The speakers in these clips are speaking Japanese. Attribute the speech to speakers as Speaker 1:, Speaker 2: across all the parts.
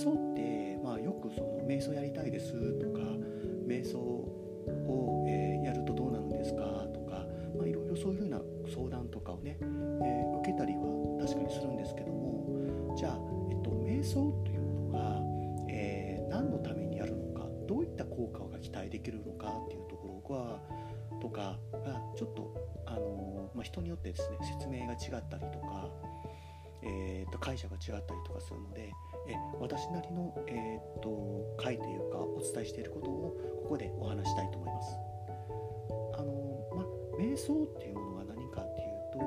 Speaker 1: 想って、まあ、よくその瞑想やりたいですとか瞑想を、えー、やるとどうなるんですかとか、まあ、いろいろそういうふうな相談とかをね、えー、受けたりは確かにするんですけどもじゃあ、えっと、瞑想というものが、えー、何のためにやるのかどういった効果が期待できるのかっていうところがとかがちょっとあの、まあ、人によってですね説明が違ったりとか、えー、と解釈が違ったりとかするのでえ私なりの、えー、と回というかお伝えしていることをここでお話したいと思います。あのま、瞑想っていうものが何かっていうと、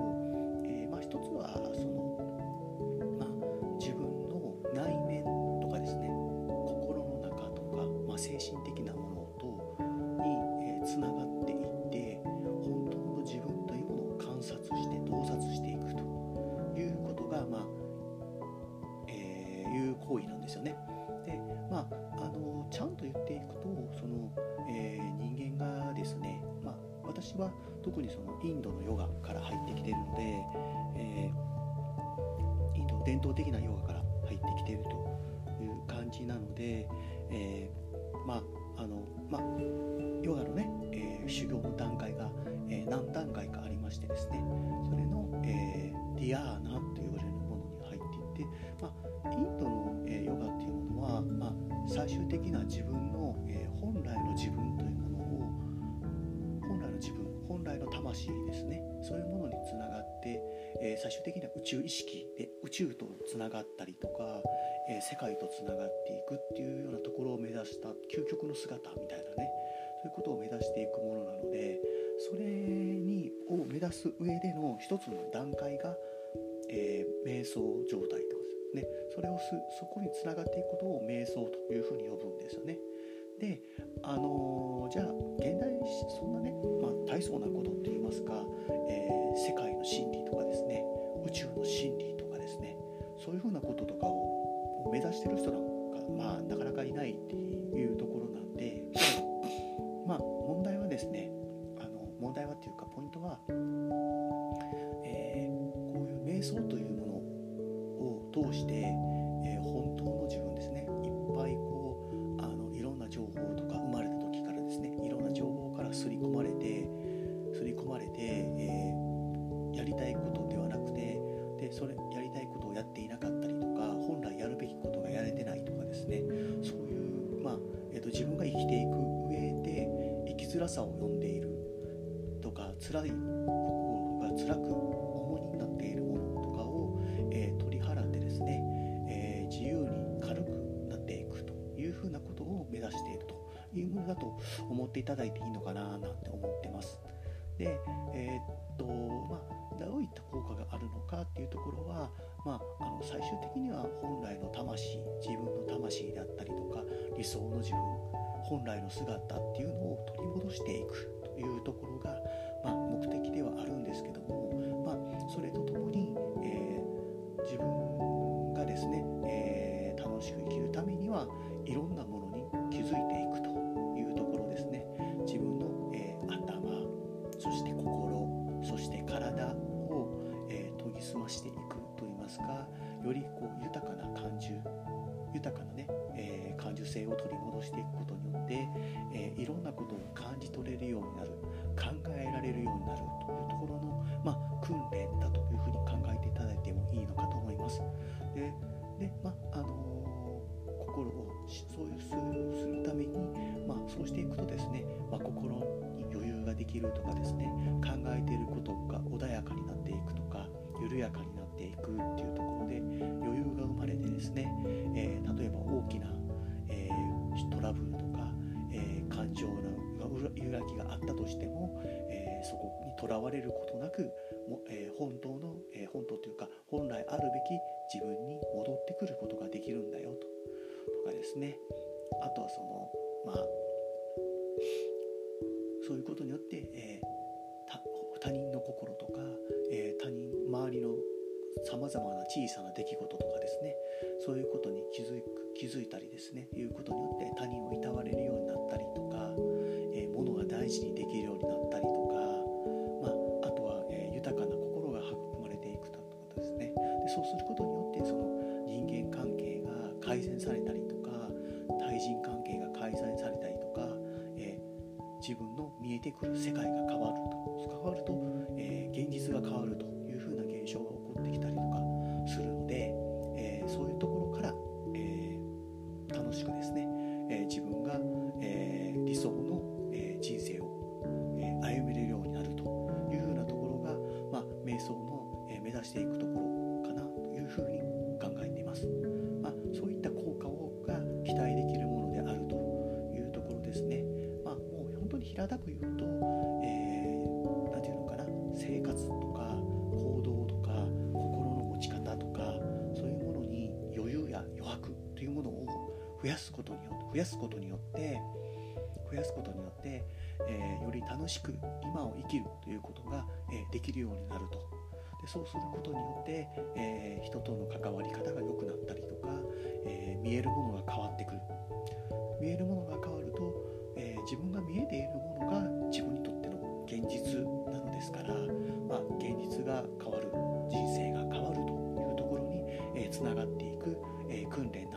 Speaker 1: えー、まあ、一つはその、まあ、自分の内面とかですね心の中とか、まあ、精神的なものとに、えー、つながっ特にそのインドのヨガから入ってきているので、えー、インドの伝統的なヨガから入ってきているという感じなので、えー、まああのまあですねそういうものにつながって、えー、最終的には宇宙意識で宇宙とつながったりとか、えー、世界とつながっていくっていうようなところを目指した究極の姿みたいなねそういうことを目指していくものなのでそれにを目指す上での一つの段階が、えー、瞑想状態とですねそれをそこにつながっていくことを瞑想というふうに呼ぶんですよね。であの、じゃあ現代そんなね、まあ、大層なことって言いますか、えー、世界の真理とかですね宇宙の真理とかですねそういうふうなこととかを目指してる人なんかまあなかなかいないっていうところなんでまあ問題はですねあの問題はっていうかポイントは、えー、こういう瞑想というものを通して、それやりたいことをやっていなかったりとか本来やるべきことがやれてないとかですねそういう、まあえーと、自分が生きていく上で生きづらさを呼んでいるとか辛い心が辛く重荷になっているものとかを、えー、取り払ってですね、えー、自由に軽くなっていくというふうなことを目指しているというものだと思っていただいていいのかななんて思ってます。で、えー、っとまあ、どういったがあるのかっていうところは、まあ、あの最終的には本来の魂自分の魂だったりとか理想の自分本来の姿っていうのを取り戻していくというところよりこう豊かな感受豊かなね、えー、感受性を取り戻していくことによって、えー、いろんなことを感じ取れるようになる考えられるようになるというところの、まあ、訓練だというふうに考えていただいてもいいのかと思います。でで、まあのー、心をそういうするために、まあ、そうしていくとですね、まあ、心に余裕ができるとかですね考えていることが穏やかになっていくとか緩やかになっていくとらわれることなくも、えー、本当の、えー、本当というか本来あるべき自分に戻ってくることができるんだよととかですね。あとはそのまあそういうことによって、え他人の心とか、え他人周りのさまざまな小さな出来事とかですね。そういうことに気づく気づいたりですね。いうことによって他人をいたわれるようになったりとか、えー、物が大事にできるようになったりとか、豊かな心が育まれていくということですね。でそうすることによってその人間関係が改善されたりとか対人関係が改善されたりとか、えー、自分の見えてくる世界が変わると。変わると、え現実が変わると。していくところかなというふうに考えています。まあ、そういった効果をが期待できるものであるというところですね。まあ、もう本当に平たく言うと、えー、て言うのかな生活とか行動とか心の持ち方とかそういうものに余裕や余白というものを増やすことによって増やすことによって増やすことによって、えー、より楽しく今を生きるということが、えー、できるようになるとでそうすることによって、えー、人との関わり方が良くなったりとか、え見えるものが変わってくる。見えるものが変わると、え自分が見えているものが自分にとっての現実なのですから、まあ、現実が変わる人生が変わるというところにつな、えー、がっていく、え訓練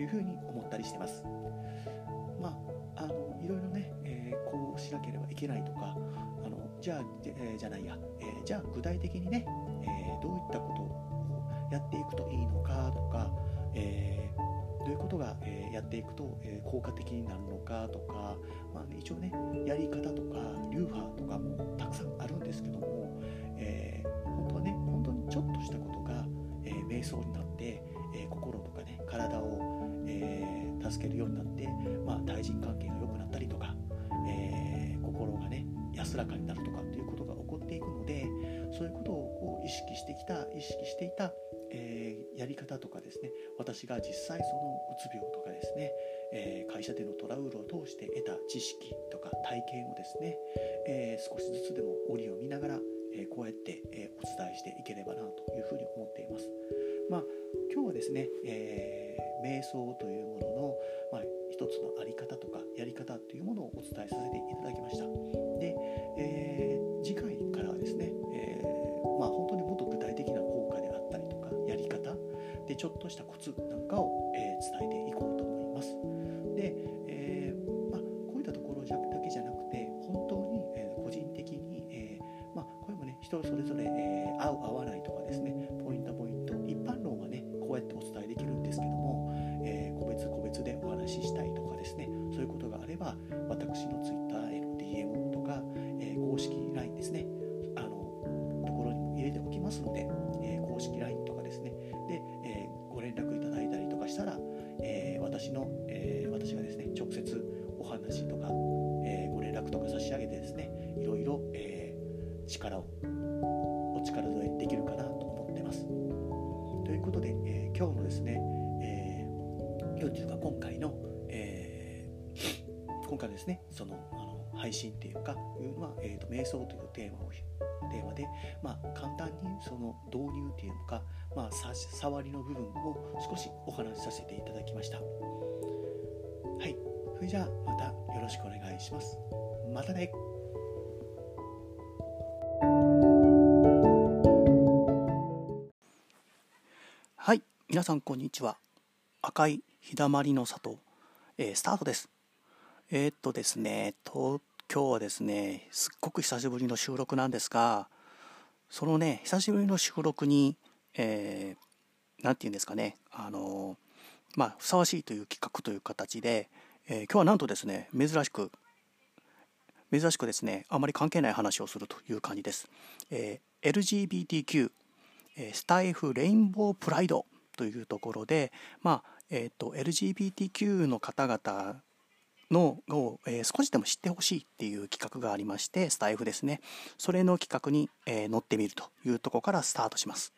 Speaker 1: いうふうに思ったりしてます。まあ、あのいろいろね、えー、こうしなければいけないとかあのじゃあ、えー、じゃないや、えー、じゃあ具体的にね、えどういったことをやっていくといいのかとか、えどういうことが、え、やっていくと、え、効果的になるのかとか、まあね、一応ねやり方とか流派とかもたくさんあるんですけども、えー、本当はね本当にちょっとしたことが、え瞑想になって、え心とかね体を、え助けるようになって、まあ、対人関係が良くなったりとか、え心がね安らかになるとかっていうことが起こっていくのでそういうことを意識してきた意識していたえ、やり方とかですね私が実際そのうつ病とかですね、え、会社でのトラブルを通して得た知識とか体験をですね、え、少しずつでも折を見ながら、えこうやって、えお伝えしていければなというふうに思っています。まあ、今日はですね、え瞑想というものの、まあ、一つの在り方とかやり方というものをお伝えさせていただきました。で、え次回からはですね、えまあ、本当にもっと具体的な効果でちょっとしたコツなんかを、私の、えー、私がですね直接お話とか、えご連絡とか差し上げてですねいろいろ、え力をお力添えできるかなと思ってます。ということで、え今日のですね、えー、今日というか今回の、え今回ですねその配信っていうかいうのは、えーと、瞑想というテーマをテーマで、まあ、簡単にその導入っていうのか、まあ、触りの部分を少しお話しさせていただきました。はい。それじゃあまたよろしくお願いします。またね。はい。皆さんこんにちは。赤い日だまりの里、えー、スタートです。えー、っとですねと今日はですねすっごく久しぶりの収録なんですがそのね久しぶりの収録に何、えー、て言うんですかねあのまあふさわしいという企画という形で、えー、今日はなんとですね珍しく珍しくですねあまり関係ない話をするという感じです、えー、LGBTQ
Speaker 2: スタイフレインボープライドというところで、まあえーと、LGBTQ の方々のを、えー、少しでも知ってほしいっていう企画がありましてスタイフですね。それの企画に、えー、乗ってみるというところからスタートします。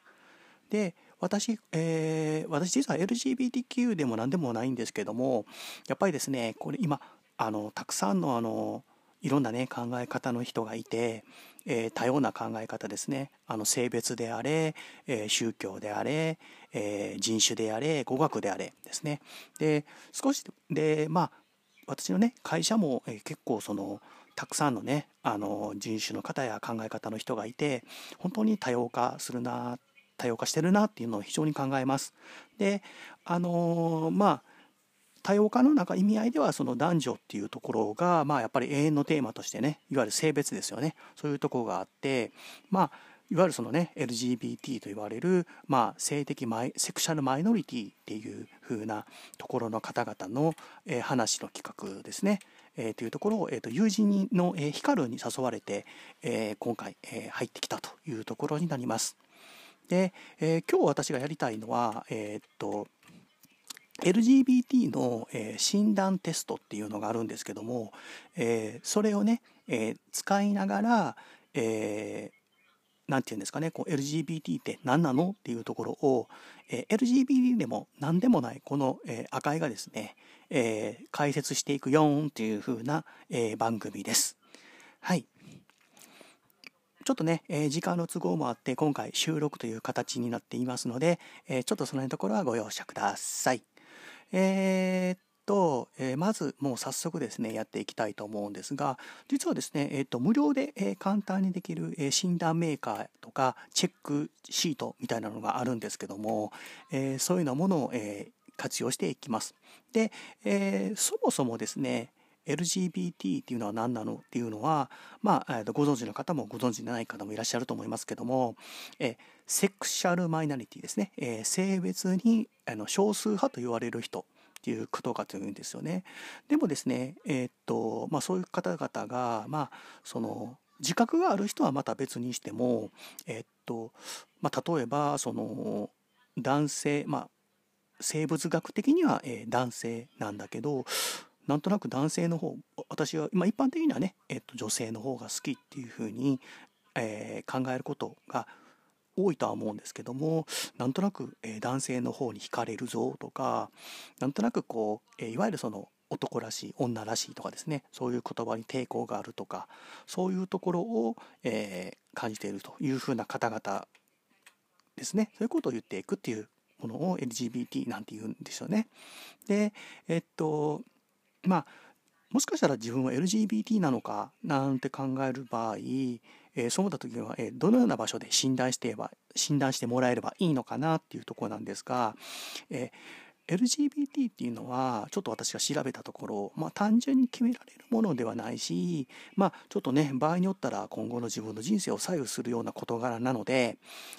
Speaker 2: で私、えー、私実は LGBTQ でも何でもないんですけどもやっぱりですねこれ今あのたくさんのあのいろんなね考え方の人がいて、えー、多様な考え方ですね。あの性別であれ、えー、宗教であれ、えー、人種であれ語学であれですね。で少しでまあ私のね会社も、え結構そのたくさんのねあの人種の方や考え方の人がいて本当に多様化するな多様化してるなっていうのを非常に考えます。であのまあ多様化の中意味合いではその男女っていうところがまあやっぱり永遠のテーマとしてねいわゆる性別ですよねそういうところがあってまあいわゆるそのね LGBT と言われる、まあ、性的マイセクシャルマイノリティっていう風なところの方々の、えー、話の企画ですね、えー、というところを、えーと、友人の、えー、ヒカルに誘われて、えー、今回、えー、入ってきたというところになります。で、えー、今日私がやりたいのは、えっ、と LGBT の、えー、診断テストっていうのがあるんですけども、えー、それをね、えー、使いながら、え何て言うんですかねこう LGBT って何なのっていうところを、え LGBT でも何でもないこの、え赤井がですね、え解説していくよーんっていう風な、え番組です。はい。ちょっとね、え時間の都合もあって今回収録という形になっていますので、えちょっとその辺のところはご容赦ください。えー、っと、えー、まずもう早速ですね、やっていきたいと思うんですが、実はですね、えー、っと、無料で、え簡単にできる、え診断メーカーとかチェックシートみたいなのがあるんですけども、えそういうようなものを、え活用していきます。で、えそもそもですね、LGBT っていうのは何なの？っていうのは、まあ、ご存知の方もご存知でない方もいらっしゃると思いますけども、えセクシャルマイナリティですね、え性別にあの少数派と言われる人。っていうことかというんですよね。でもですね、えー、っとまあ、そういう方々が、まあ、その自覚がある人はまた別にしても、えー、っとまあ、例えばその男性、まあ、生物学的には、えー、男性なんだけどなんとなく男性の方私は、まあ、一般的にはね、えっと、女性の方が好きっていうふうに、えー、考えることが多いとは思うんですけどもなんとなく、えー、男性の方に惹かれるぞとかなんとなくこう、えー、いわゆるその男らしい女らしいとかですねそういう言葉に抵抗があるとかそういうところを、えー、感じているというふうな方々ですねそういうことを言っていくっていうものを LGBT なんて言うんですよね。でえっとまあもしかしたら自分は LGBT なのかなんて考える場合、えー、そうだ時は、えー、どのような場所で診断してば診断してもらえればいいのかなっていうところなんですが、えー、LGBT っていうのはちょっと私が調べたところ、まあ、単純に決められるものではないし、まあ、ちょっとね場合によったら今後の自分の人生を左右するような事柄なので、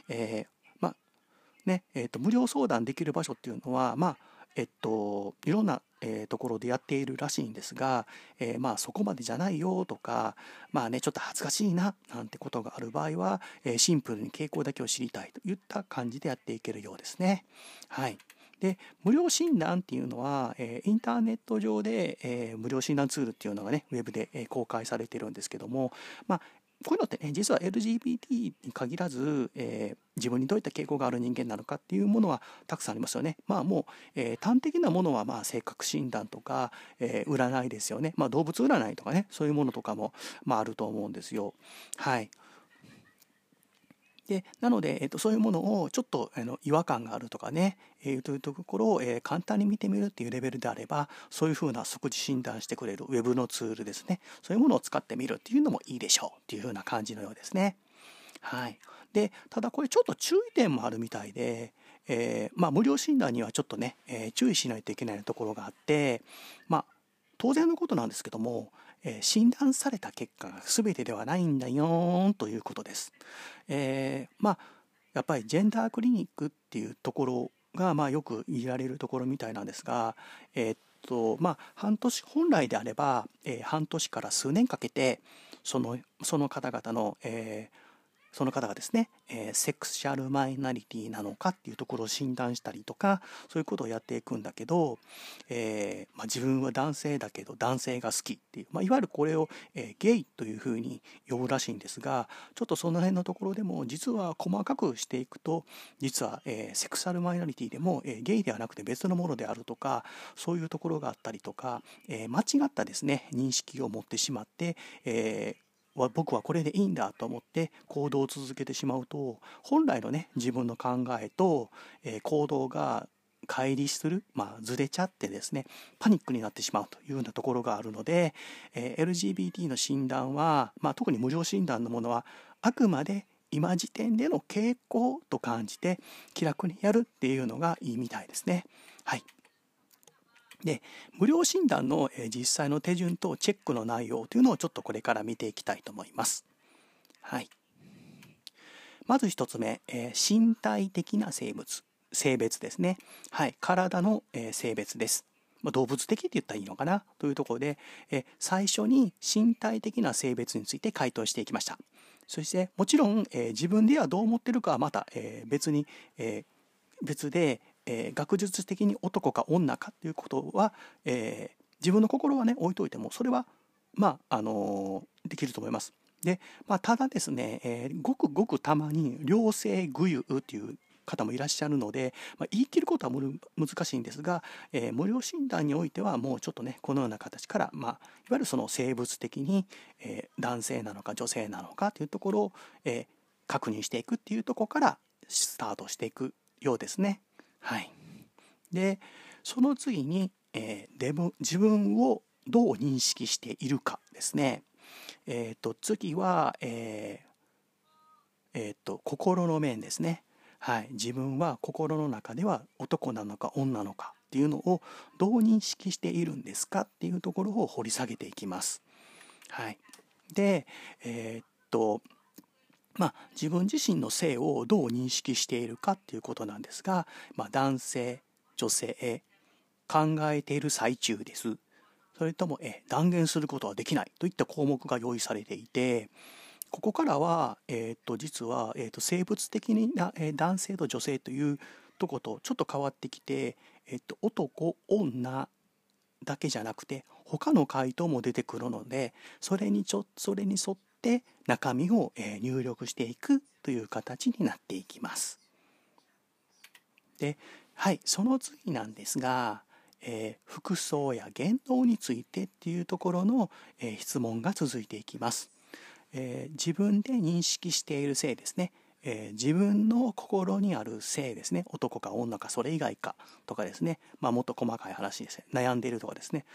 Speaker 2: えまあねえーと、無料相談できる場所っていうのはまあえっといろんなえー、ところでやっているらしいんですが、えー、まあそこまでじゃないよとかまあねちょっと恥ずかしいななんてことがある場合は、えー、シンプルに傾向だけを知りたいといった感じでやっていけるようですね。はい。で無料診断っていうのは、えー、インターネット上で、えー、無料診断ツールっていうのがねウェブで、えー、公開されてるんですけども、まあ、こういうのってね実は LGBT に限らず、えー、自分にどういった傾向がある人間なのかっていうものはたくさんありますよね。まあもう、えー、端的なものはまあ性格診断とか、えー、占いですよね。まあ動物占いとかねそういうものとかも、まあ、あると思うんですよ。はい。でなので、えーと、そういうものをちょっとあの違和感があるとかね、えー、というところを、えー、簡単に見てみるっていうレベルであればそういうふうな即時診断してくれるウェブのツールですねそういうものを使ってみるっていうのもいいでしょうっていうふうな感じのようですね。はい、でただこれちょっと注意点もあるみたいで、えー、まあ、無料診断にはちょっとね、え注意しないといけないところがあってまあ当然のことなんですけどもえ診断された結果が全てではないんだよということです。えー、まあやっぱりジェンダークリニックっていうところがまあよく言られるところみたいなんですが、えー、っとまあ半年本来であれば、えー、半年から数年かけてそのその方々の、えーその方がですね、えー、セクシャルマイナリティなのかっていうところを診断したりとかそういうことをやっていくんだけど、えー、まあ、自分は男性だけど男性が好きっていう、まあ、いわゆるこれを、えー、ゲイというふうに呼ぶらしいんですがちょっとその辺のところでも実は細かくしていくと実は、えセクシャルマイナリティでも、えゲイではなくて別のものであるとかそういうところがあったりとか、え間違ったですね認識を持ってしまって、え僕はこれでいいんだと思って行動を続けてしまうと本来のね自分の考えと、え行動が乖離する、まあ、ずれちゃってですねパニックになってしまうというようなところがあるので、え LGBT の診断は、まあ、特に無料診断のものはあくまで今時点での傾向と感じて気楽にやるっていうのがいいみたいですね。はい。で無料診断の実際の手順とチェックの内容というのをちょっとこれから見ていきたいと思います。はい、まず1つ目、え身体的な生物性別ですね、はい、体の、え性別です。ま動物的って言ったらいいのかな？というところで、え最初に身体的な性別について回答していきました。そしてもちろん、え自分ではどう思ってるかはまた、え別に、え別で、えー、学術的に男か女かっていうことは、えー、自分の心はね置いといてもそれはまああのー、できると思います。で、まあ、ただですね、えー、ごくごくたまに良性具有っていう方もいらっしゃるので、まあ、言い切ることは難しいんですが、えー、無料診断においてはもうちょっとねこのような形から、まあ、いわゆるその生物的に、えー、男性なのか女性なのかというところを、えー、確認していくっていうところからスタートしていくようですね。はい、でその次に、えー、デブ自分をどう認識しているかですね。えーと、次は、えーえーと、心の面ですね。はい、自分は心の中では男なのか女なのかっていうのをどう認識しているんですかっていうところを掘り下げていきます。はい、で、えー、っとまあ、自分自身の性をどう認識しているかっていうことなんですが、まあ、男性女性考えている最中です。それともえ断言することはできないといった項目が用意されていてここからは、えー、と実は、えー、と生物的な、え男性と女性というとことちょっと変わってきて、えー、と男女だけじゃなくて他の回答も出てくるのでそれにちょそれに沿ってって中身を入力していくという形になっていきます。で、はい、その次なんですが、えー、服装や言動についてっていうところの、えー、質問が続いていきます。えー、自分で認識している性ですね。え自分の心にある性ですね男か女かそれ以外かとかですね、まあ、もっと細かい話ですね悩んでいるとかですね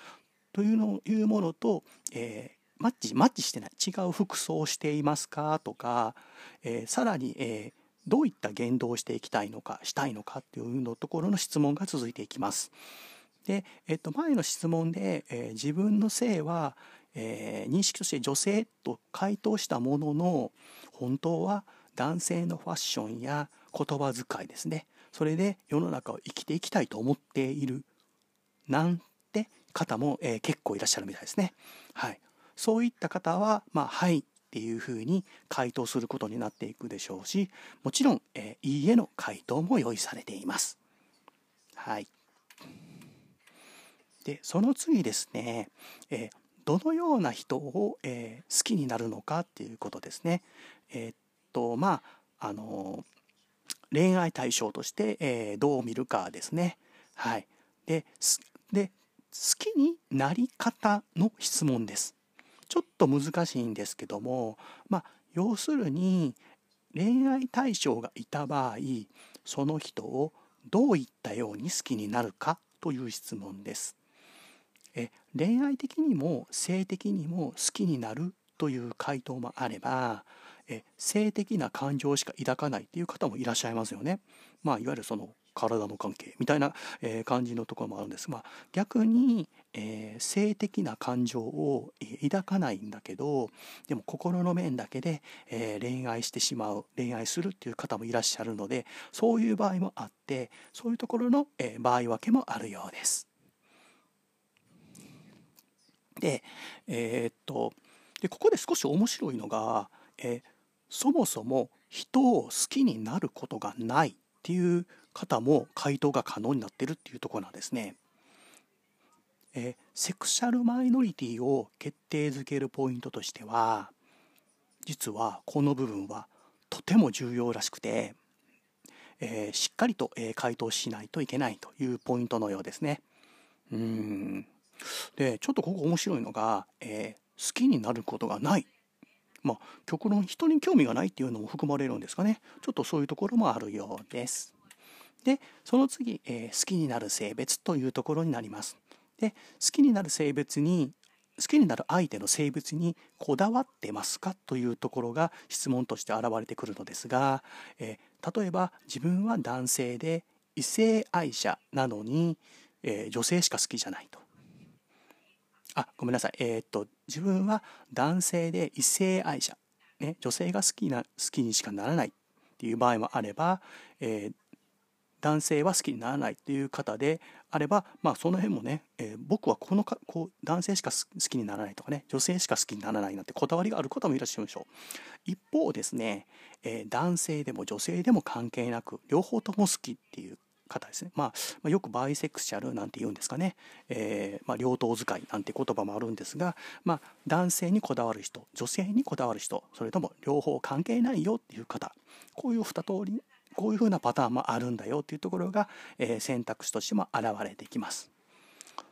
Speaker 2: というのいうものと、えマッチマッチしてない。違う服装をしていますか？とか、えー、さらに、えー、どういった言動をしていきたいのかしたいのか？っていうのところの質問が続いていきます。で、えっと、前の質問で、えー、自分の性は、えー、認識として女性と回答したものの本当は男性のファッションや言葉遣いですね。それで世の中を生きていきたいと思っているなんて方も、えー、結構いらっしゃるみたいですね。はい、そういった方は、まあ、はいっていうふうに回答することになっていくでしょうし、もちろん、えー、いいえの回答も用意されています。はい。で、その次ですね、えー、どのような人を、えー、好きになるのかっていうことですね。えー、っと、まあ、あの恋愛対象として、えどう見るかですね。はい。で、で好きになり方の質問です。ちょっと難しいんですけどもまあ要するに恋愛対象がいた場合その人をどういったように好きになるかという質問です。え恋愛的にも性的にも好きになるという回答もあればえ性的な感情しか抱かないっていう方もいらっしゃいますよね。まあいわゆるその体の関係みたいな、え感じのところもあるんですが、まあ、逆に、えー、性的な感情を抱かないんだけどでも心の面だけで、えー、恋愛してしまう恋愛するっていう方もいらっしゃるのでそういう場合もあってそういうところの、えー、場合分けもあるようです。でえっとでここで少し面白いのが、えそもそも人を好きになることがないっていう方も回答が可能になってるっていうとこなんですね。えセクシャルマイノリティを決定づけるポイントとしては実はこの部分はとても重要らしくて、えー、しっかりと、えー、回答しないといけないというポイントのようですね。うんでちょっとここ面白いのが、えー、好きになることがないまあ極論人に興味がないっていうのも含まれるんですかねちょっとそういうところもあるようです。でその次、えー、好きになる性別というところになります。で好きになる性別に好きになる相手の性別にこだわってますかというところが質問として現れてくるのですが、えー、例えば自分は男性で異性愛者なのに、えー、女性しか好きじゃないと。あごめんなさい、えー、っと自分は男性で異性愛者、ね、女性が好きな好きにしかならないっていう場合もあれば、えー、男性は好きにならないっていう方であれば、まあ、その辺もね、えー、僕はこのかこう男性しか好きにならないとかね女性しか好きにならないなんてこだわりがある方もいらっしゃるでしょう。一方ですね、えー、男性でも女性でも関係なく両方とも好きっていう方ですね、まあ、まあ、よくバイセクシャルなんて言うんですかね、えー、まあ、両党使いなんて言葉もあるんですが、まあ、男性にこだわる人女性にこだわる人それとも両方関係ないよっていう方こういう2通りこういうふうなパターンもあるんだよっていうところが、えー、選択肢としても現れてきます。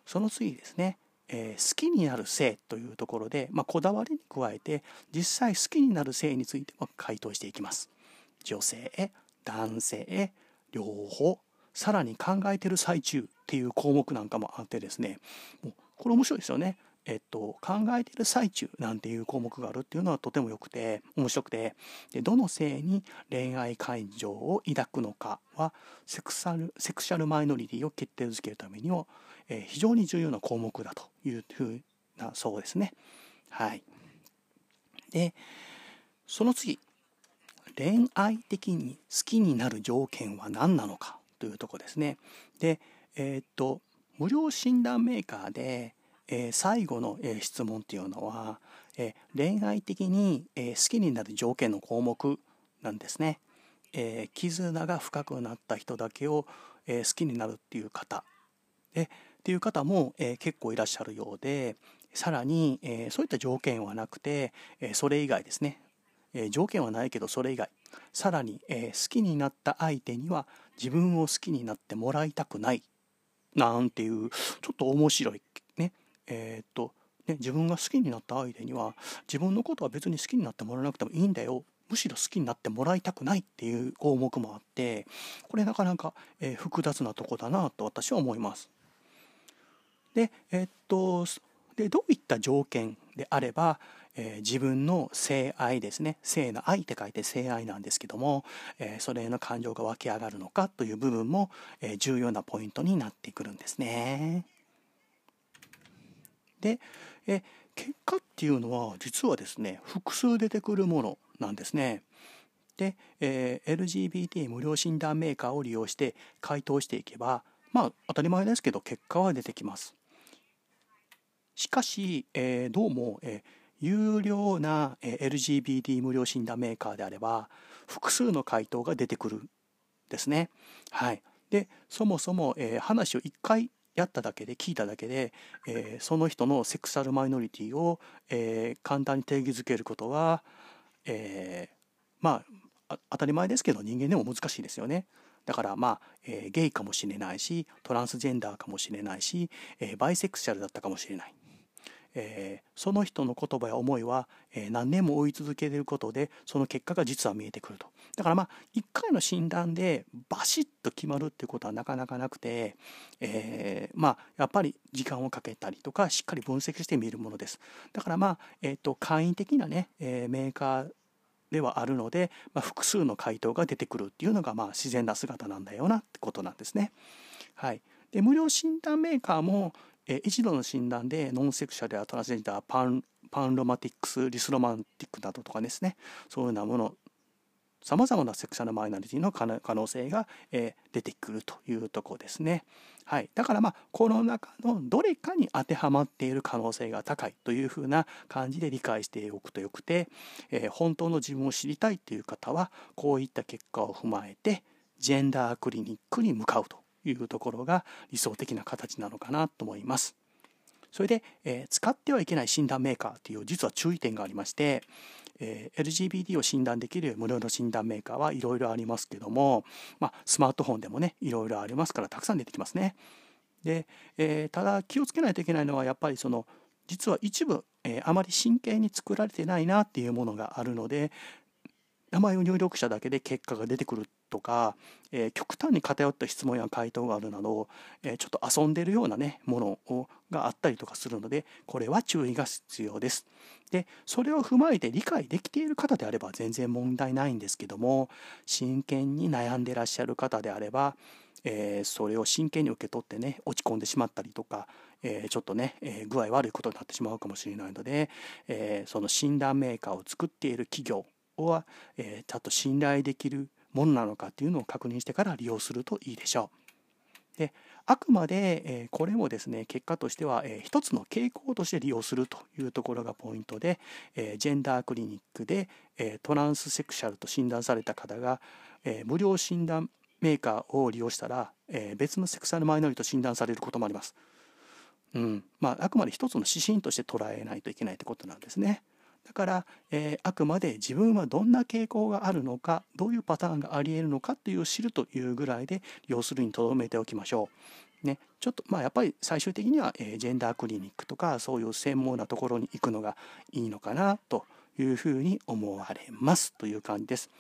Speaker 2: その次ですね、えー、好きになる性というところで、まあ、こだわりに加えて実際好きになる性についても回答していきます。女性男性両方さらに考えてる最中っていう項目なんかもあってですねもうこれ面白いですよね。えっと、考えてる最中なんていう項目があるっていうのはとてもよくて面白くてでどの性に恋愛感情を抱くのかはセクサルセクシャルマイノリティを決定づけるためには、えー、非常に重要な項目だというふうなそうですね。はい、でその次恋愛的に好きになる条件は何なのかというとこですね。でえー、っと無料診断メーカーでえー、最後の、えー、質問っていうのは、えー、恋愛的に、え好きになる条件の項目なんですね。え絆が深くなった人だけを、え好きになるっていう方でっていう方も、え結構いらっしゃるようでさらに、えそういった条件はなくて、えそれ以外ですね、え条件はないけどそれ以外さらに、え好きになった相手には自分を好きになってもらいたくないなんていうちょっと面白いねえー、っとね、自分が好きになった相手には自分のことは別に好きになってもらわなくてもいいんだよむしろ好きになってもらいたくないっていう項目もあってこれなかなか、えー、複雑なとこだなと私は思います。でえー、っとでどういった条件であれば、えー、自分の性愛ですね性の愛って書いて性愛なんですけども、えそれへの感情が湧き上がるのかという部分も、え重要なポイントになってくるんですね。でえ結果っていうのは実はですね複数出てくるものなんですね。で、えー、LGBT 無料診断メーカーを利用して回答していけばまあ当たり前ですけど結果は出てきます。しかし、えー、どうも、えー、有料な、LGBT 無料診断メーカーであれば複数の回答が出てくるんですね。はい、でそもそも、えー、話を1回やっただけで聞いただけで、えー、その人のセクシャルマイノリティを、えー、簡単に定義づけることは、えー、まあ当たり前ですけど人間でも難しいですよね。だからまあ、えゲイかもしれないしトランスジェンダーかもしれないし、えバイセクシャルだったかもしれない。えー、その人の言葉や思いは、えー、何年も追い続けることでその結果が実は見えてくると。だからまあ1回の診断でバシッと決まるっていうことはなかなかなくて、えー、まあやっぱり時間をかけたりとかしっかり分析してみるものです。だからまあ、えーと、簡易的なね、えメーカーではあるので、まあ、複数の回答が出てくるっていうのがまあ自然な姿なんだよなってことなんですね。はい、で無料診断メーカーも、え一度の診断でノンセクシャルやトランスジェンダーパンパンロマティックスリスロマンティックなどとかですね。そういうようなものさまざまなセクシャルマイノリティの可能性が、え、出てくるというとこですね。はい、だからまあこの中のどれかに当てはまっている可能性が高いというふうな感じで理解しておくとよくて、え、本当の自分を知りたいという方はこういった結果を踏まえてジェンダークリニックに向かうと。いうところが理想的な形なのかなと思います。それで、えー、使ってはいけない診断メーカーという実は注意点がありまして、えー、LGBT を診断できる無料の診断メーカーはいろいろありますけども、まあ、スマートフォンでもねいろいろありますからたくさん出てきますね。で、えー、ただ気をつけないといけないのはやっぱりその実は一部、え、あまり真剣に作られてないなっていうものがあるので名前を入力しただけで結果が出てくるっとか、えー、極端に偏った質問や回答があるなど、えー、ちょっと遊んでるようなねものをがあったりとかするのでこれは注意が必要です。でそれを踏まえて理解できている方であれば全然問題ないんですけども真剣に悩んでらっしゃる方であれば、えー、それを真剣に受け取ってね落ち込んでしまったりとか、えー、ちょっとね、えー、具合悪いことになってしまうかもしれないので、えその診断メーカーを作っている企業は、えちゃんと信頼できるものなのかっていうのを確認してから利用するといいでしょう。であくまで、えこれもですね結果としては、え一つの傾向として利用するというところがポイントで、えジェンダークリニックで、えトランスセクシャルと診断された方が、え無料診断メーカーを利用したら、え別のセクシャルマイノリと診断されることもあります。うんまあ、あくまで一つの指針として捉えないといけないってことなんですね。だから、えー、あくまで自分はどんな傾向があるのかどういうパターンがありえるのかっていう知るというぐらいで要するにとどめておきましょう。ね、ちょっとまあやっぱり最終的には、えー、ジェンダークリニックとかそういう専門なところに行くのがいいのかなというふうに思われますという感じです。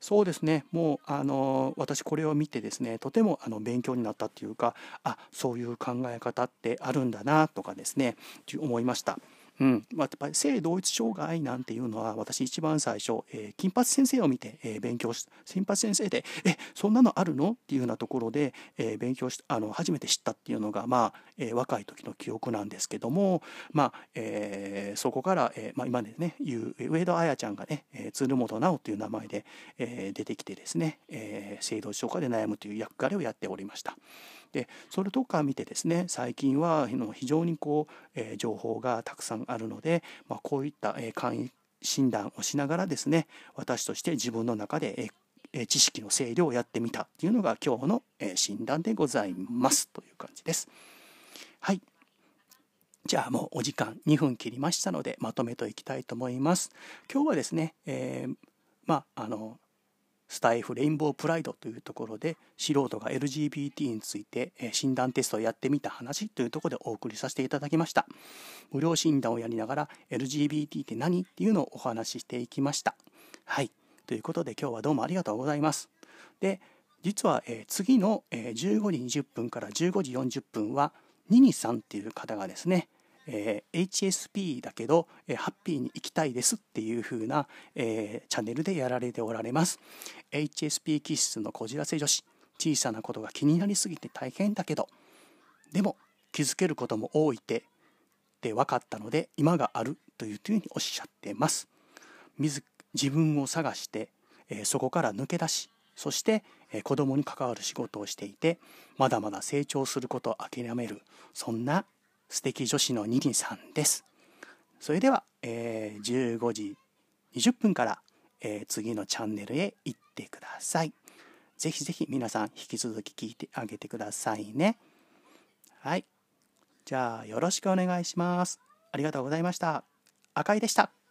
Speaker 2: そうですねもうあの私これを見てですねとてもあの勉強になったっていうかあそういう考え方ってあるんだなとかですね思いました。うんまあ、やっぱり性同一障害なんていうのは私一番最初、えー、金八先生を見て、えー、勉強し金八先生で「えそんなのあるの?」っていうようなところで、えー、勉強しあの初めて知ったっていうのが、まあえー、若い時の記憶なんですけども、まあえー、そこから、えーまあ、今でね言う上戸彩ちゃんがね、えー、鶴本直という名前で、えー、出てきてですね、えー、性同一障害で悩むという役割をやっておりました。でそれとか見てですね最近は非常にこう、えー、情報がたくさんあるので、まあ、こういった、えー、簡易診断をしながらですね私として自分の中で、えー、知識の整理をやってみたっていうのが今日の、えー、診断でございますという感じです。はいじゃあもうお時間2分切りましたのでまとめといきたいと思います。今日はですね、えー、まああのスタイフレインボープライドというところで素人が LGBT について診断テストをやってみた話というところでお送りさせていただきました。無料診断をやりながら LGBT って何っていうのをお話ししていきました。はい。ということで今日はどうもありがとうございます。で実は、え次の、え15時20分から15時40分はニニさんっていう方がですねえー、HSP だけど、えー、ハッピーに生きたいですっていう風な、えー、チャンネルでやられておられます。HSP 気質のこじらせ女子。小さなことが気になりすぎて大変だけど。でも気づけることも多いってで分かったので今があるというふうにおっしゃってます。自分を探して、えー、そこから抜け出しそして、えー、子供に関わる仕事をしていてまだまだ成長することを諦める。そんな素敵女子のニリさんです。それでは、えー、15時20分から、えー、次のチャンネルへ行ってください。ぜひぜひ皆さん引き続き聞いてあげてくださいね。はい。じゃあよろしくお願いします。ありがとうございました。赤井でした。